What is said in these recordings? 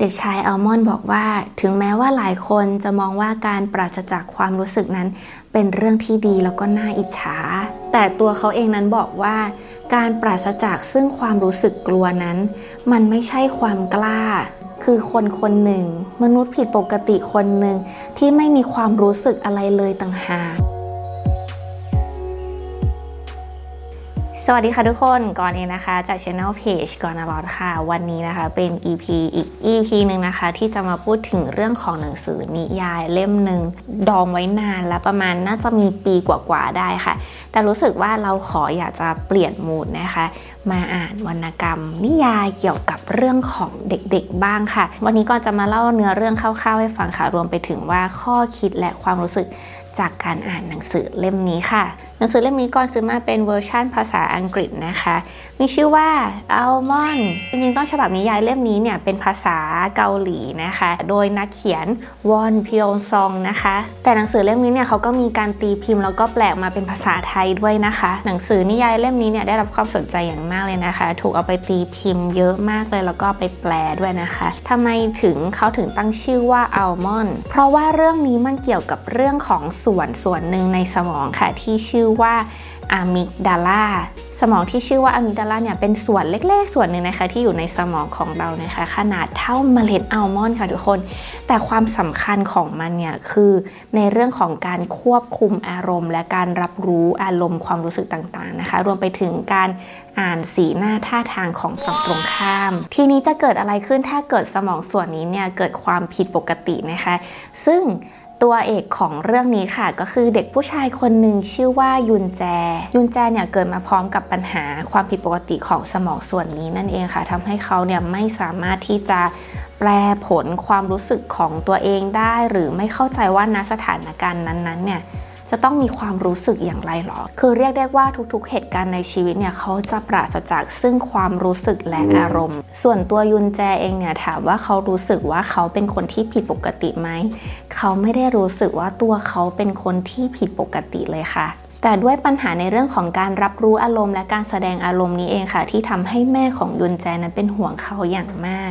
เด็กชายอัลมอนบอกว่า ถึงแม้ว่าหลายคนจะมองว่าการปราศจากความรู้สึกนั้น เป็นเรื่องที่ดีแล้วก็น่าอิจฉา แต่ตัวเขาเองนั้นบอกว่า การปราศจากซึ่งความรู้สึกกลัวนั้น มันไม่ใช่ความกล้า คือคนคนหนึ่ง มนุษย์ผิดปกติคนหนึ่งที่ไม่มีความรู้สึกอะไรเลยต่างหาก สวัสดีค่ะทุกคนก่อนเองนะคะ จาก Channel Page ก่อนอรอดค่ะ วันนี้นะคะเป็น EP อีก EP หนึ่งนะคะ ที่จะมาพูดถึงเรื่องของหนังสือนิยายเล่มหนึ่งดองไว้นานแล้วประมาณน่าจะมีปีกว่าๆได้ค่ะ แต่รู้สึกว่าเราขออยากจะเปลี่ยน mood นะคะ มาอ่านวรรณกรรม นิยายเกี่ยวกับเรื่องของเด็กๆบ้างค่ะ วันนี้ก็จะมาเล่าเนื้อเรื่องคร่าวๆให้ฟังค่ะรวมไปถึงว่าข้อคิดและความรู้สึกจากการอ่านหนังสือเล่มนี้ค่ะ หนังสือเล่มนี้ก่อนซื้อมาเป็นเวอร์ชั่นภาษาอังกฤษนะคะ มีชื่อว่า Almond จริงๆ ต้องฉบับนิยายเล่มนี้เนี่ยเป็นภาษาเกาหลีนะคะ โดยนักเขียนวอนพิโอซองนะคะ แต่หนังสือเล่มนี้เนี่ยเขาก็มีการตีพิมพ์แล้วก็แปลมาเป็นภาษาไทยด้วยนะคะ หนังสือนิยายเล่มนี้เนี่ยได้รับความสนใจอย่างมากเลยนะคะ ถูกเอาไปตีพิมพ์เยอะมากเลยแล้วก็ไปแปลด้วยนะคะทำไมถึงเขาถึงตั้งชื่อว่า Almond เพราะว่าเรื่องนี้มันเกี่ยวกับเรื่องของส่วนส่วนหนึ่งในสมองค่ะที่ชื่ออว่าอะมิกดาลาสมองที่ชื่อว่าอะมิกดาลาเนี่ยเป็นส่วนเล็กๆ ส่วนหนึ่งนะคะที่อยู่ในสมองของเรานะคะ ขนาดเท่าเมล็ดอัลมอนด์ค่ะทุกคน แต่ความสำคัญของมันเนี่ยคือในเรื่องของการควบคุมอารมณ์ และการรับรู้อารมณ์ความรู้สึกต่างๆนะคะ รวมไปถึงการอ่านสีหน้าท่าทางของฝั่งตรงข้าม ทีนี้จะเกิดอะไรขึ้นถ้าเกิดสมองส่วนนี้เนี่ยเกิดความผิดปกตินะคะ ซึ่ง ตัวเอกของเรื่องนี้ค่ะ ก็คือเด็กผู้ชายคนหนึ่งชื่อว่ายุนแจ ยุนแจเนี่ยเกิดมาพร้อมกับปัญหาความผิดปกติของสมองส่วนนี้นั่นเองค่ะทำให้เขาเนี่ยไม่สามารถที่จะแปลผลความรู้สึกของตัวเองได้ หรือไม่เข้าใจว่าณสถานการณ์นั้นๆเนี่ย จะต้องมีความรู้สึกอย่างไรหรอ คือเรียกได้ว่าทุกๆ เหตุการณ์ในชีวิตเนี่ยเขาจะปราศจากซึ่งความรู้สึกและอารมณ์ ส่วนตัวยุนแจเองเนี่ยถามว่าเขารู้สึกว่าเขาเป็นคนที่ผิดปกติไหม เขาไม่ได้รู้สึกว่าตัวเขาเป็นคนที่ผิดปกติเลยค่ะแต่ด้วยปัญหาในเรื่องของการรับรู้อารมณ์และการแสดงอารมณ์นี้เองค่ะ ที่ทำให้แม่ของยุนแจนั้นเป็นห่วงเขาอย่างมาก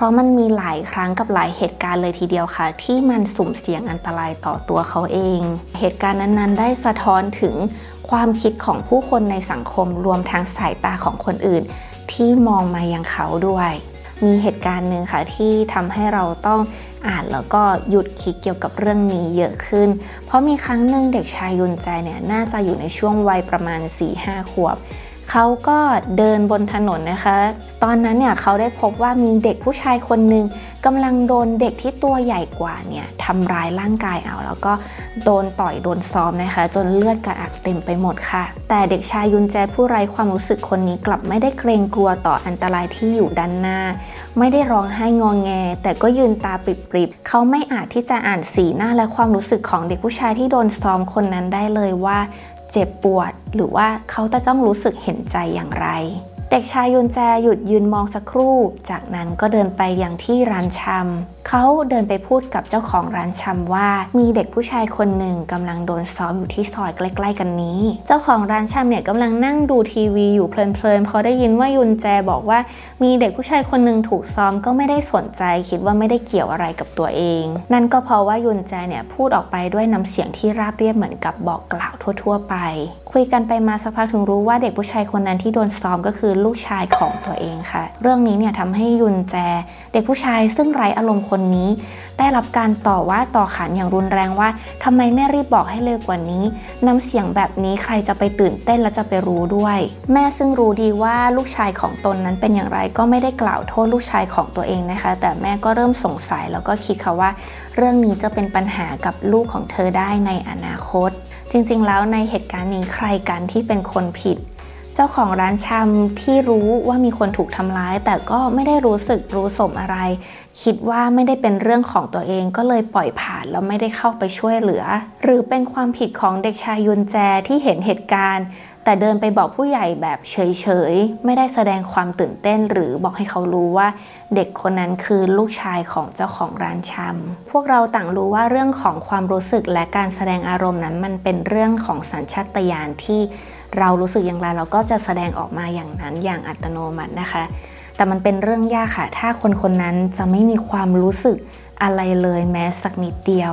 เพราะมันมีหลายครั้งกับหลายเหตุการณ์เลยทีเดียวค่ะ ที่มันสุ่มเสี่ยงอันตรายต่อตัวเขาเอง เหตุการณ์นั้นๆ ได้สะท้อนถึงความคิดของผู้คนในสังคมรวมทั้งสายตาของคนอื่น ที่มองมายังเขาด้วย มีเหตุการณ์หนึ่งค่ะที่ทำให้เราต้องอ่านแล้วก็หยุดคิดเกี่ยวกับเรื่องนี้เยอะขึ้น เพราะมีครั้งหนึ่งเด็กชายยุนใจเนี่ยน่าจะอยู่ในช่วงวัยประมาณ 4-5 ขวบ เขาก็เดินบนถนนนะคะ ตอนนั้นเนี่ยเขาได้พบว่ามีเด็กผู้ชายคนหนึ่งกำลังโดนเด็กที่ตัวใหญ่กว่าเนี่ยทำร้ายร่างกายเอา แล้วก็โดนต่อยโดนซ้อมนะคะ จนเลือดกระอักเต็มไปหมดค่ะ แต่เด็กชายยุนแจผู้ไร้ความรู้สึกคนนี้กลับไม่ได้เกรงกลัวต่ออันตรายที่อยู่ด้านหน้า ไม่ได้ร้องไห้งองแง แต่ก็ยืนตาปริบๆเขาไม่อาจที่จะอ่านสีหน้าและความรู้สึกของเด็กผู้ชายที่โดนซ้อมคนนั้นได้เลยว่า เจ็บปวด หรือว่าเขาจะต้องรู้สึกเห็นใจอย่างไร เด็กชายยุนแจหยุดยืนมองสักครู่ จากนั้นก็เดินไปยังที่ร้านชำเขาเดินไปพูดกับเจ้าของร้านชำว่า มีเด็กผู้ชายคนหนึ่งกำลังโดนซ้อมอยู่ที่ซอยใกล้ ๆ กันนี้ เจ้าของร้านชำเนี่ยกำลังนั่งดูทีวีอยู่เพลินๆพอได้ยินว่ายุนแจบอกว่า มีเด็กผู้ชายคนหนึ่งถูกซ้อมก็ไม่ได้สนใจ คิดว่าไม่ได้เกี่ยวอะไรกับตัวเอง นั่นก็เพราะว่ายุนแจเนี่ยพูดออกไปด้วยน้ำเสียงที่ราบเรียบเหมือนกับบอกกล่าวทั่ว ๆ ไป คุยกันไปมาสักพักถึงรู้ว่าเด็กผู้ชายคนนั้นที่โดนซ้อมก็คือลูกชายของตัวเองค่ะ เรื่องนี้เนี่ยทำให้ยุนแจ เด็กผู้ชายซึ่งไร้อารมณ์คนนี้ ได้รับการต่อว่าต่อขานอย่างรุนแรงว่าทำไมไม่รีบบอกให้เร็วกว่านี้น้ำเสียงแบบนี้ใครจะไปตื่นเต้นและจะไปรู้ด้วย แม่ซึ่งรู้ดีว่าลูกชายของตนนั้นเป็นอย่างไรก็ไม่ได้กล่าวโทษลูกชายของตัวเองนะคะ แต่แม่ก็เริ่มสงสัยแล้วก็คิดค่ะว่า เรื่องนี้จะเป็นปัญหากับลูกของเธอได้ในอนาคต จริงๆ แล้วในเหตุการณ์นี้ใครกันที่เป็นคนผิด เจ้าของร้านชำที่รู้ว่ามีคนถูกทำร้าย แต่ก็ไม่ได้รู้สึกรู้สมอะไร คิดว่าไม่ได้เป็นเรื่องของตัวเองก็เลยปล่อยผ่านแล้วไม่ได้เข้าไปช่วยเหลือ หรือเป็นความผิดของเด็กชายยุนแจที่เห็นเหตุการณ์ แต่เดินไปบอกผู้ใหญ่แบบเฉยๆ ไม่ได้แสดงความตื่นเต้น หรือบอกให้เขารู้ว่า เด็กคนนั้นคือลูกชายของเจ้าของร้านชำพวกเราต่างรู้ว่าเรื่องของความรู้สึกและการแสดงอารมณ์นั้นมันเป็นเรื่องของสัญชาตญาณที่ เรารู้สึกอย่างไรเราก็จะแสดงออกมาอย่างนั้นอย่างอัตโนมัตินะคะ แต่มันเป็นเรื่องยากค่ะ ถ้าคนคนนั้นจะไม่มีความรู้สึกอะไรเลยแม้สักนิดเดียว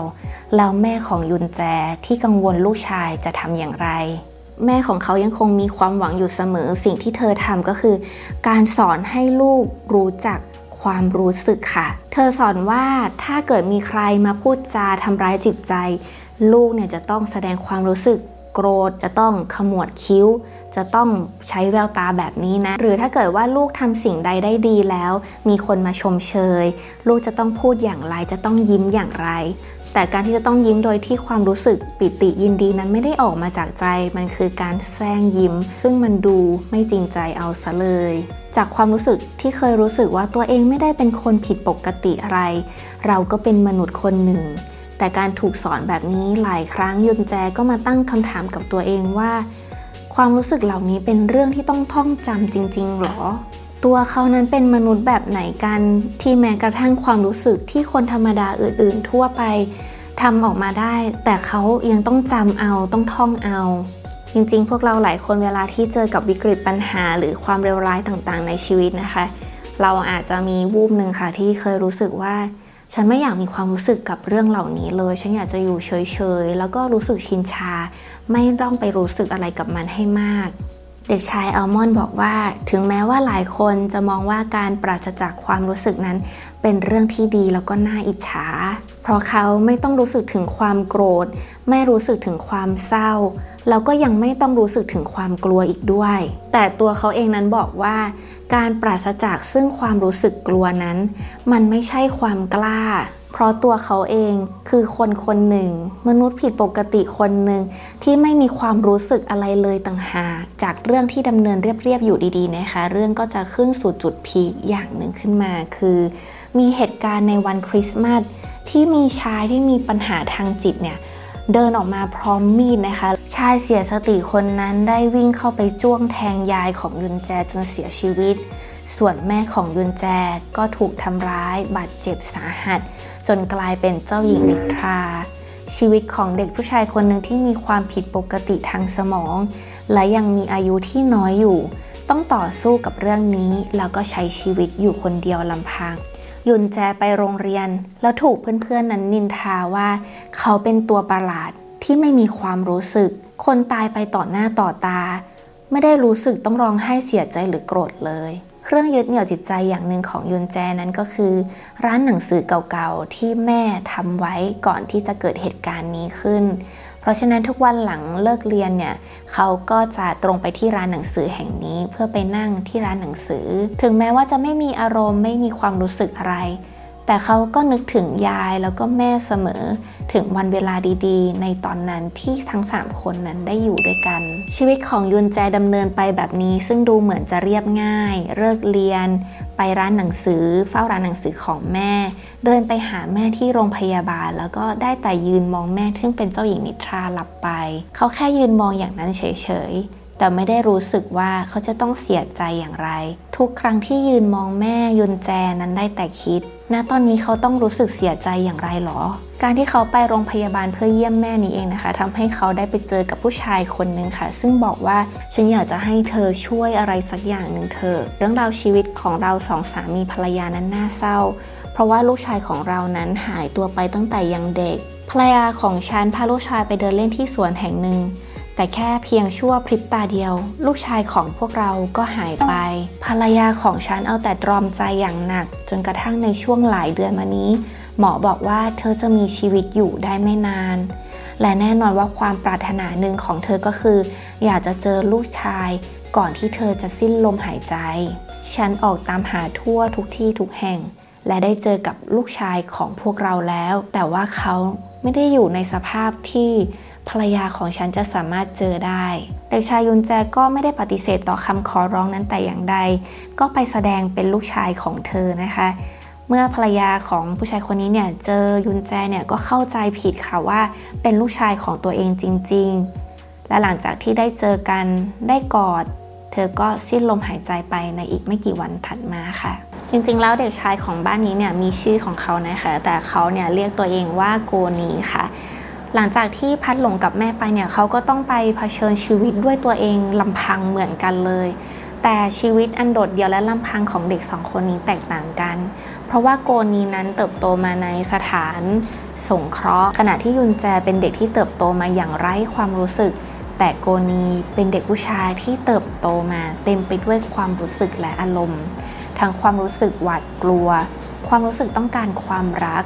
แล้วแม่ของยุนแจที่กังวลลูกชายจะทำอย่างไร แม่ของเขายังคงมีความหวังอยู่เสมอ สิ่งที่เธอทำก็คือ การสอนให้ลูกรู้จักความรู้สึกค่ะ เธอสอนว่าถ้าเกิดมีใครมาพูดจาทำร้ายจิตใจ ลูกเนี่ยจะต้องแสดงความรู้สึก โกรธ จะต้องขมวดคิ้ว จะต้องใช้แววตาแบบนี้นะ หรือถ้าเกิดว่าลูกทำสิ่งใดได้ดีแล้ว มีคนมาชมเชย ลูกจะต้องพูดอย่างไร จะต้องยิ้มอย่างไร แต่การที่จะต้องยิ้มโดยที่ความรู้สึกปิติยินดีนั้นไม่ได้ออกมาจากใจ มันคือการแซงยิ้ม ซึ่งมันดูไม่จริงใจเอาซะเลย จากความรู้สึกที่เคยรู้สึกว่าตัวเองไม่ได้เป็นคนผิดปกติอะไร เราก็เป็นมนุษย์คนหนึ่ง แต่การถูกสอนแบบนี้หลายครั้งยุนแจก็มาตั้งคำถามกับตัวเองว่า ความรู้สึกเหล่านี้เป็นเรื่องที่ต้องท่องจำจริง ๆหรอ ตัวเขานั้นเป็นมนุษย์แบบไหนกันที่แม้กระทั่งความรู้สึกที่คนธรรมดาอื่น ๆ ทั่วไปทำออกมาได้ แต่เขายังต้องจำเอาต้องท่องเอา จริงๆ พวกเราหลายคนเวลาที่เจอกับวิกฤตปัญหา หรือความเลวร้ายต่างๆ ในชีวิตนะคะ เราอาจจะมีวูบหนึ่งค่ะที่เคยรู้สึกว่า ฉันไม่อยากมีความรู้สึกกับเรื่องเหล่านี้เลย ฉันอยากจะอยู่เฉยๆ แล้วก็รู้สึกชินชา ไม่ต้องไปรู้สึกอะไรกับมันให้มาก เด็กชายอัลมอนบอกว่า ถึงแม้ว่าหลายคนจะมองว่าการปราศจากความรู้สึกนั้น เป็นเรื่องที่ดีแล้วก็น่าอิจฉา เพราะเขาไม่ต้องรู้สึกถึงความโกรธ ไม่รู้สึกถึงความเศร้า แล้วก็ยังไม่ต้องรู้สึกถึงความกลัวอีกด้วย แต่ตัวเขาเองนั้นบอกว่า การปราศจากซึ่งความรู้สึกกลัวนั้น มันไม่ใช่ความกล้า เพราะตัวเขาเองคือคนคนหนึ่ง มนุษย์ผิดปกติคนหนึ่งที่ไม่มีความรู้สึกอะไรเลยต่างหาก จากเรื่องที่ดำเนินเรียบๆอยู่ดีๆนะคะ เรื่องก็จะขึ้นสู่จุดพีคอย่างหนึ่งขึ้นมา คือ มีเหตุการณ์ในวันคริสต์มาสที่มีชายที่มีปัญหาทางจิตเนี่ย เดินออกมาพร้อมมีดนะคะ ชายเสียสติคนนั้นได้วิ่งเข้าไปจ้วงแทงยายของยุนแจจนเสียชีวิต ส่วนแม่ของยุนแจก็ถูกทำร้ายบาดเจ็บสาหัส จนกลายเป็นเจ้าหญิงนิทราชีวิตของเด็กผู้ชายคนหนึ่งที่มีความผิดปกติทางสมอง และยังมีอายุที่น้อยอยู่ ต้องต่อสู้กับเรื่องนี้ แล้วก็ใช้ชีวิตอยู่คนเดียวลำพัง ยุนแจไปโรงเรียน แล้วถูกเพื่อนๆนั้นนินทาว่า เขาเป็นตัวประหลาดที่ไม่มีความรู้สึก คนตายไปต่อหน้าต่อตา ไม่ได้รู้สึกต้องร้องไห้เสียใจหรือโกรธเลย เครื่องยึดเหนี่ยวจิตใจอย่างหนึ่งของยุนแจนั้นก็คือ ร้านหนังสือเก่าๆที่แม่ทำไว้ก่อนที่จะเกิดเหตุการณ์นี้ขึ้น ราะฉะนั้นทุกวันหลังเลิกเรียนเนี่ยเขาก็จะตรงไปที่ร้านหนังสือแห่งนี้เพื่อไปนั่งที่ร้านหนังสือ ถึงแม้ว่าจะไม่มีอารมณ์ไม่มีความรู้สึกอะไร แต่เขาก็นึกถึงยายแล้วก็แม่เสมอ ถึงวันเวลาดีๆ ในตอนนั้นที่ทั้ง 3 คนนั้นได้อยู่ด้วยกัน ชีวิตของยุนแจดำเนินไปแบบนี้ ซึ่งดูเหมือนจะเรียบง่าย เลิกเรียน ไปร้านหนังสือ เฝ้าร้านหนังสือของแม่ เดินไปหาแม่ที่โรงพยาบาล แล้วก็ได้แต่ยืนมองแม่ซึ่งเป็นเจ้าหญิงนิทราหลับไป เขาแค่ยืนมองอย่างนั้นเฉยๆ แต่ไม่ได้รู้สึกว่าเขาจะต้องเสียใจอย่างไร ทุกครั้งที่ยืนมองแม่ยุนแจนั้นได้แต่คิดณตอนนี้เขาต้องรู้สึกเสียใจอย่างไรหรอ การที่เขาไปโรงพยาบาลเพื่อเยี่ยมแม่นี้เองนะคะทำให้เขาได้ไปเจอกับผู้ชายคนหนึ่งค่ะ ซึ่งบอกว่าฉันอยากจะให้เธอช่วยอะไรสักอย่างหนึ่งเธอ เรื่องราวชีวิตของเราสองสามีภรรยานั้นน่าเศร้า เพราะว่าลูกชายของเรานั้นหายตัวไปตั้งแต่ยังเด็กภรรยาของฉันพาลูกชายไปเดินเล่นที่สวนแห่งหนึ่ง แต่แค่เพียงชั่วพริบตาเดียว ลูกชายของพวกเราก็หายไป ภรรยาของฉันเอาแต่ตรอมใจอย่างหนัก จนกระทั่งในช่วงหลายเดือนมานี้ หมอบอกว่าเธอจะมีชีวิตอยู่ได้ไม่นาน และแน่นอนว่าความปรารถนาหนึ่งของเธอก็คือ อยากจะเจอลูกชาย ก่อนที่เธอจะสิ้นลมหายใจ ฉันออกตามหาทั่วทุกที่ทุกแห่ง และได้เจอกับลูกชายของพวกเราแล้ว แต่ว่าเขาไม่ได้อยู่ในสภาพที่ ภรรยาของฉันจะสามารถเจอได้ เด็กชายยุนแจก็ไม่ได้ปฏิเสธต่อคำขอร้องนั้นแต่อย่างใด ก็ไปแสดงเป็นลูกชายของเธอนะคะ เมื่อภรรยาของผู้ชายคนนี้เนี่ยเจอยุนแจเนี่ยก็เข้าใจผิดค่ะว่าเป็นลูกชายของตัวเองจริง ๆ และหลังจากที่ได้เจอกันได้กอด เธอก็สิ้นลมหายใจไปในอีกไม่กี่วันถัดมาค่ะจริงๆ แล้วเด็กชายของบ้านนี้เนี่ยมีชื่อของเขานะคะ แต่เขาเนี่ยเรียกตัวเองว่าโกนีค่ะ หลังจากที่พัดหลงกับแม่ไปเนี่ยเขาก็ต้องไปเผชิญชีวิตด้วยตัวเองลำพังเหมือนกันเลย แต่ชีวิตอันโดดเดี่ยวและลำพังของเด็กสองคนนี้แตกต่างกัน เพราะว่าโกนีนั้นเติบโตมาในสถานสงเคราะห์ ขณะที่ยุนแจเป็นเด็กที่เติบโตมาอย่างไร้ความรู้สึก แต่โกนีเป็นเด็กผู้ชายที่เติบโตมาเต็มไปด้วยความรู้สึกและอารมณ์ทั้งความรู้สึกหวาดกลัว ความรู้สึกต้องการความรัก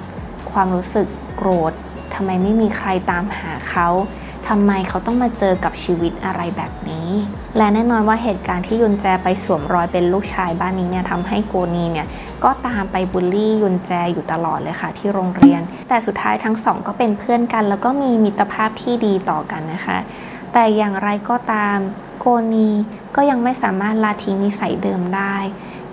ความรู้สึกโกรธ ทำไมไม่มีใครตามหาเขาทำไมเขาต้องมาเจอกับชีวิตอะไรแบบนี้ และแน่นอนว่าเหตุการณ์ที่ยุนแจไปสวมรอยเป็นลูกชายบ้านนี้เนี่ยทำให้โกนีเนี่ยก็ตามไปบูลลี่ยุนแจอยู่ตลอดเลยค่ะที่โรงเรียน แต่สุดท้ายทั้งสองก็เป็นเพื่อนกัน แล้วก็มีมิตรภาพที่ดีต่อกันนะคะ แต่อย่างไรก็ตามโกนีก็ยังไม่สามารถละทิ้งนิสัยเดิมได้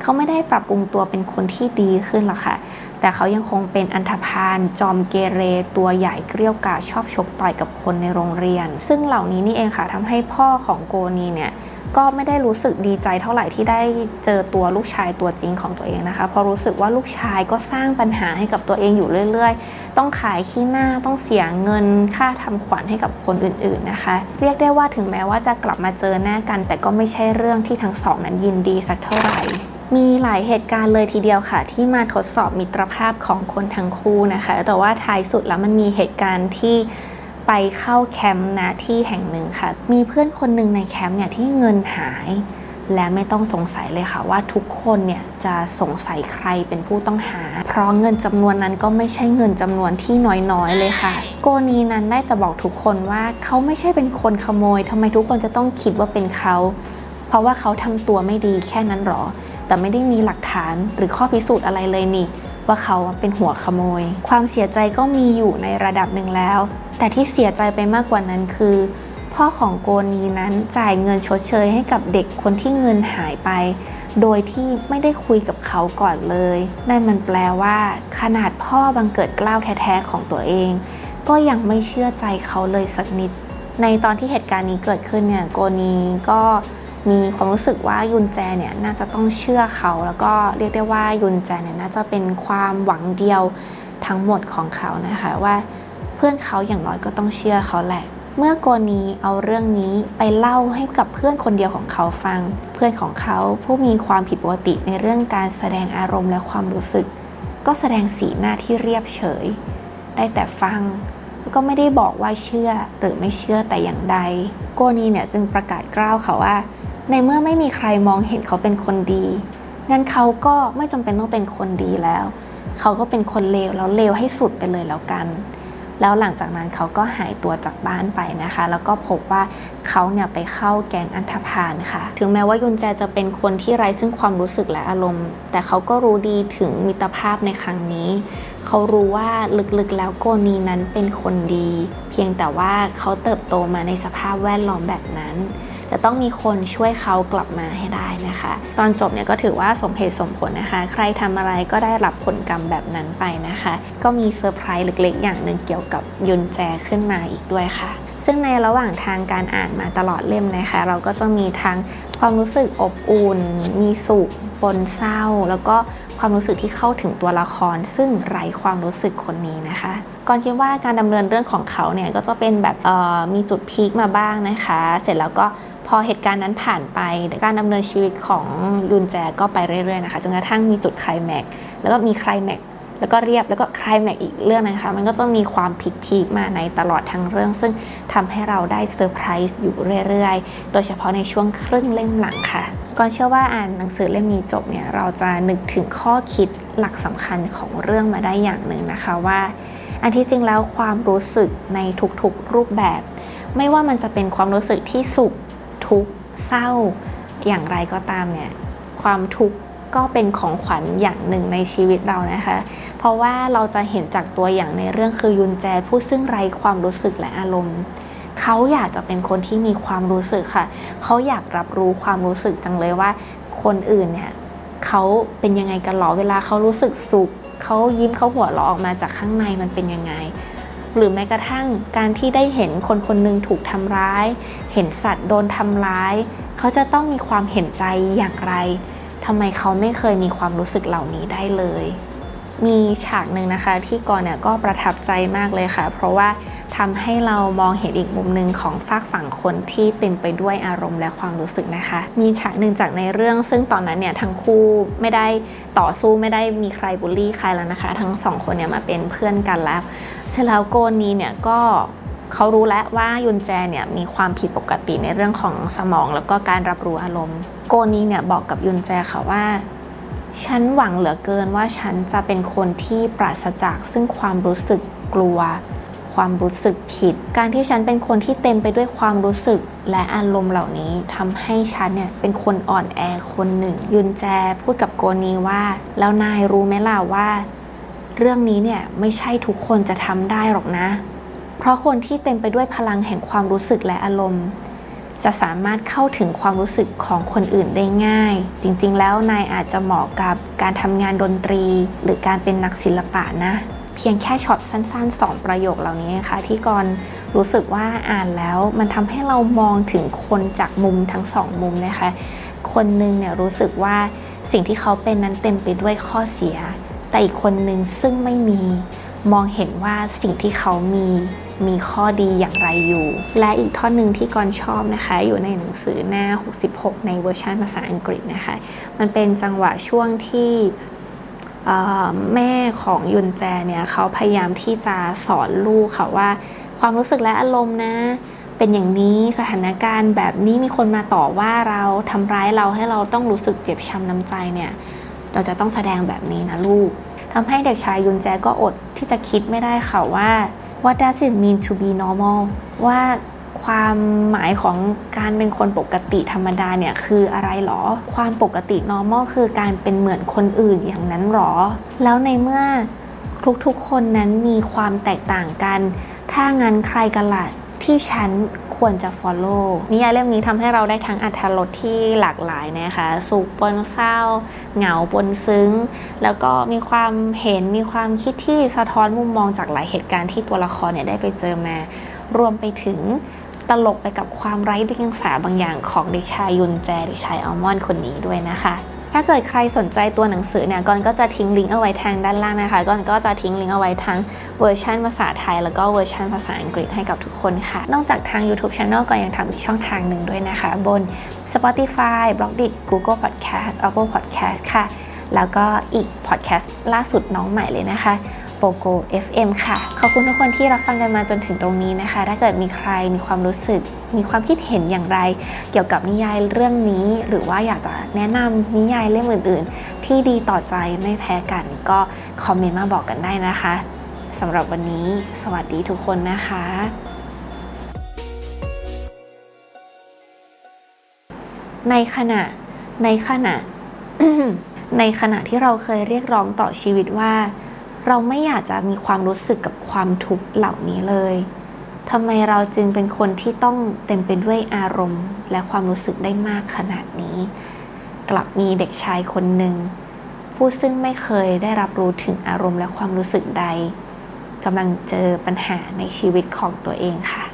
เขาไม่ได้ปรับปรุงตัวเป็นคนที่ดีขึ้นหรอกค่ะ แต่เขายังคงเป็นอันธพาลจอมเกเรตัวใหญ่เกลี้ยกล่อชอบชกต่อยกับคนในโรงเรียน ซึ่งเหล่านี้นี่เองค่ะทำให้พ่อของโกนีเนี่ยก็ไม่ได้รู้สึกดีใจเท่าไหร่ที่ได้เจอตัวลูกชายตัวจริงของตัวเองนะคะ เพราะรู้สึกว่าลูกชายก็สร้างปัญหาให้กับตัวเองอยู่เรื่อย ๆ ต้องขายขี้หน้าต้องเสียเงินค่าทำขวัญให้กับคนอื่น ๆนะคะ เรียกได้ว่าถึงแม้ว่าจะกลับมาเจอหน้ากัน แต่ก็ไม่ใช่เรื่องที่ทั้งสองนั้นยินดีสักเท่าไหร่ มีหลายเหตุการณ์เลยทีเดียวค่ะ ที่มาทดสอบมิตรภาพของคนทั้งคู่นะคะ แต่ว่าท้ายสุดแล้วมันมีเหตุการณ์ที่ไปเข้าแคมป์นะที่แห่งหนึ่งค่ะ มีเพื่อนคนหนึ่งในแคมป์เนี่ยที่เงินหาย และไม่ต้องสงสัยเลยค่ะ ว่าทุกคนเนี่ยจะสงสัยใครเป็นผู้ต้องหา เพราะเงินจำนวนนั้นก็ไม่ใช่เงินจำนวนที่น้อยๆเลยค่ะ โกนีนั้นได้แต่บอกทุกคนว่าเขาไม่ใช่เป็นคนขโมยทำไมทุกคนจะต้องคิดว่าเป็นเขา เพราะว่าเขาทำตัวไม่ดีแค่นั้นหรอ แต่ไม่ได้มีหลักฐานหรือข้อพิสูจน์อะไรเลยนี่ ว่าเขาเป็นหัวขโมย ความเสียใจก็มีอยู่ในระดับหนึ่งแล้ว แต่ที่เสียใจไปมากกว่านั้นคือ พ่อของโกนีนั้นจ่ายเงินชดเชยให้กับเด็กคนที่เงินหายไป โดยที่ไม่ได้คุยกับเขาก่อนเลย นั่นมันแปลว่า ขนาดพ่อบังเกิดกล้าวแท้ๆของตัวเอง ก็ยังไม่เชื่อใจเขาเลยสักนิด ในตอนที่เหตุการณ์นี้เกิดขึ้นเนี่ยโกนีก็ มีความรู้สึกว่ายุนแจเนี่ยน่าจะต้องเชื่อเขา แล้วก็เรียกได้ว่ายุนแจเนี่ยน่าจะเป็นความหวังเดียวทั้งหมดของเขานะคะว่าเพื่อนเขาอย่างน้อยก็ต้องเชื่อเขาแหละ เมื่อโกนีเอาเรื่องนี้ไปเล่าให้กับเพื่อนคนเดียวของเขาฟัง เพื่อนของเขาผู้มีความผิดปกติในเรื่องการแสดงอารมณ์และความรู้สึก ก็แสดงสีหน้าที่เรียบเฉย ได้แต่ฟังก็ไม่ได้บอกว่าเชื่อหรือไม่เชื่อแต่อย่างใด โกนีเนี่ยจึงประกาศกล้าวเขาว่า ในเมื่อไม่มีใครมองเห็นเขาเป็นคนดี งั้นเขาก็ไม่จำเป็นต้องเป็นคนดีแล้ว เขาก็เป็นคนเลวแล้วเลวให้สุดไปเลยแล้วกัน แล้วหลังจากนั้นเขาก็หายตัวจากบ้านไปนะคะ แล้วก็พบว่าเขาเนี่ยไปเข้าแก๊งอันธพาลค่ะ ถึงแม้ว่ายุนแจจะเป็นคนที่ไร้ซึ่งความรู้สึกและอารมณ์ แต่เขาก็รู้ดีถึงมิตรภาพในครั้งนี้เขารู้ว่าลึกๆแล้วโกนีนั้นเป็นคนดี เพียงแต่ว่าเขาเติบโตมาในสภาพแวดล้อมแบบนั้น จะต้องมีคนช่วยเขากลับมาให้ได้นะคะ ตอนจบเนี่ยก็ถือว่าสมเหตุสมผลนะคะ ใครทำอะไรก็ได้รับผลกรรมแบบนั้นไปนะคะ ก็มีเซอร์ไพรส์เล็กๆ อย่างหนึ่งเกี่ยวกับยุนแจขึ้นมาอีกด้วยค่ะ ซึ่งในระหว่างทางการอ่านมาตลอดเล่มนะคะ เราก็จะมีทั้งความรู้สึกอบอุ่น มีสุขปนเศร้า แล้วก็ความรู้สึกที่เข้าถึงตัวละคร ซึ่งไร้ความรู้สึกคนนี้นะคะก่อนคิดว่าการดำเนินเรื่องของเขาเนี่ยก็จะเป็นแบบมีจุด peak มาบ้างนะคะ เสร็จแล้วก็ พอเหตุการณ์นั้นผ่านไปการดำเนินชีวิตของยุนแจก็ไปเรื่อยๆนะคะจนกระทั่งมีจุดคลายแม็กแล้วก็มีคลายแม็กแล้วก็เรียบแล้วก็คลายแม็กอีกเรื่องนะคะ มันก็จะมีความ peak peak มาในตลอดทั้งเรื่อง ซึ่งทำให้เราได้เซอร์ไพรส์อยู่เรื่อยๆ โดยเฉพาะในช่วงครึ่งเล่มหลังค่ะก่อนเชื่อว่าอ่านหนังสือเล่มนี้จบเนี่ยเราจะนึกถึงข้อคิดหลักสำคัญของเรื่องมาได้อย่างหนึ่งนะคะว่า อันที่จริงแล้วความรู้สึกในทุกๆรูปแบบ ไม่ว่ามันจะเป็นความรู้สึกที่สุข ทุกข์เศร้าอย่างไรก็ตามเนี่ยความทุกข์ก็เป็นของขวัญอย่างหนึ่งในชีวิตเรานะคะ เพราะว่าเราจะเห็นจากตัวอย่างในเรื่องคือยุนแจผู้ซึ่งไร้ความรู้สึกและอารมณ์เขาอยากจะเป็นคนที่มีความรู้สึกค่ะ เขาอยากรับรู้ความรู้สึกจังเลยว่า คนอื่นเนี่ยเขาเป็นยังไงกันหรอเวลาเขารู้สึกสุขเขายิ้มเขาหัวเราะออกมาจากข้างในมันเป็นยังไง หรือแม้กระทั่งการที่ได้เห็นคนคนหนึ่งถูกทำร้าย เห็นสัตว์โดนทำร้าย เขาจะต้องมีความเห็นใจอย่างไรทำไมเขาไม่เคยมีความรู้สึกเหล่านี้ได้เลย มีฉากหนึ่งนะคะที่ก่อนเนี่ยก็ประทับใจมากเลยค่ะ เพราะว่า ทำให้เรามองเห็นอีกมุมหนึ่งของฝากฝั่งคนที่เต็มไปด้วยอารมณ์และความรู้สึกนะคะ มีฉากหนึ่งจากในเรื่อง ซึ่งตอนนั้นเนี่ยทั้งคู่ไม่ได้ต่อสู้ไม่ได้มีใครบูลลี่ใครแล้วนะคะ ทั้งสองคนเนี่ยมาเป็นเพื่อนกันแล้วเสร็จแล้วโกนีเนี่ยก็เขารู้แล้วว่ายุนแจเนี่ยมีความผิดปกติในเรื่องของสมองแล้วก็การรับรู้อารมณ์ โกนีเนี่ยบอกกับยุนแจค่ะว่าฉันหวังเหลือเกินว่าฉันจะเป็นคนที่ปราศจากซึ่งความรู้สึกกลัว ความรู้สึกผิด การที่ฉันเป็นคนที่เต็มไปด้วยความรู้สึกและอารมณ์เหล่านี้ทำให้ฉันเนี่ยเป็นคนอ่อนแอคนหนึ่ง ยุนแจพูดกับโกนีว่า แล้วนายรู้ไหมล่ะว่า เรื่องนี้เนี่ยไม่ใช่ทุกคนจะทำได้หรอกนะ เพราะคนที่เต็มไปด้วยพลังแห่งความรู้สึกและอารมณ์จะสามารถเข้าถึงความรู้สึกของคนอื่นได้ง่าย จริงๆ แล้วนายอาจจะเหมาะกับการทำงานดนตรี หรือการเป็นนักศิลปะนะ เพียงแค่ช็อตสั้นๆ2ประโยคเหล่านี้นะคะที่กรรู้สึกว่าอ่านแล้วมันทำให้เรามองถึงคนจากมุมทั้งสองมุมนะคะ คนหนึ่งเนี่ยรู้สึกว่าสิ่งที่เขาเป็นนั้นเต็มไปด้วยข้อเสีย แต่อีกคนหนึ่งซึ่งไม่มีมองเห็นว่าสิ่งที่เขามีมีข้อดีอย่างไรอยู่ และอีกท่อนหนึ่งที่กอนชอบนะคะ อยู่ในหนังสือหน้า 66 ในเวอร์ชันภาษาอังกฤษนะคะ มันเป็นจังหวะช่วงที่ แม่ของยุนแจเนี่ยเขาพยายามที่จะสอนลูกค่ะว่าความรู้สึกและอารมณ์นะ เป็นอย่างนี้สถานการณ์แบบนี้มีคนมาต่อว่าเราทำร้ายเราให้เราต้องรู้สึกเจ็บช้ำน้ำใจเนี่ยเราจะต้องแสดงแบบนี้นะลูกทำให้เด็กชายยุนแจก็อดที่จะคิดไม่ได้ค่ะว่า what does it mean to be normal ว่า ความหมายของการเป็นคนปกติธรรมดาเนี่ยคืออะไรหรอ ความปกติ normal คือการเป็นเหมือนคนอื่นอย่างนั้นหรอ แล้วในเมื่อทุกๆคนนั้นมีความแตกต่างกัน ถ้างั้นใครกันล่ะที่ฉันควรจะ follow นิยายเล่มนี้ทำให้เราได้ทั้งอัธรสที่หลากหลายนะคะ สุขปนเศร้า เหงาปนซึ้ง แล้วก็มีความเห็นมีความคิดที่สะท้อนมุมมองจากหลายเหตุการณ์ที่ตัวละครเนี่ยได้ไปเจอมารวมไปถึง ตลกไปกับความไร้เดียงสาบางอย่างของเด็กชายยุนแจเด็กชายอัลมอนด์คนนี้ด้วยนะคะถ้าเกิดใครสนใจตัวหนังสือเนี่ยก่อนก็จะทิ้งลิงก์เอาไว้ทางด้านล่างนะคะก่อนก็จะทิ้งลิงก์เอาไว้ทั้งเวอร์ชันภาษาไทย แล้วก็เวอร์ชันภาษาอังกฤษให้กับทุกคนค่ะ นอกจากทาง YouTube Channel ก็ยังทำอีกช่องทางหนึ่งด้วยนะคะ บน Spotify b l o g d i t Google Podcast Apple Podcast ค่ะ แล้วก็อีกพอดแคสต์ล่าสุดน้องใหม่เลยนะคะ โปโก FM ค่ะ ขอบคุณทุกคนที่รับฟังกันมาจนถึงตรงนี้นะคะ ถ้าเกิดมีใครมีความรู้สึก มีความคิดเห็นอย่างไร เกี่ยวกับนิยายเรื่องนี้ หรือว่าอยากจะแนะนำนิยายเล่มอื่น ๆ ที่ดีต่อใจไม่แพ้กัน ก็คอมเมนต์มาบอกกันได้นะคะสำหรับวันนี้ สวัสดีทุกคนนะคะในขณะในขณะ ในขณะที่เราเคยเรียกร้องต่อชีวิตว่า เราไม่อยากจะมีความรู้สึกกับความทุกข์เหล่านี้เลยทำไมเราจึงเป็นคนที่ต้องเต็มไปด้วยอารมณ์ และความรู้สึกได้มากขนาดนี้ กลับมีเด็กชายคนหนึ่งผู้ซึ่งไม่เคยได้รับรู้ถึงอารมณ์และความรู้สึกใดกำลังเจอปัญหาในชีวิตของตัวเองค่ะ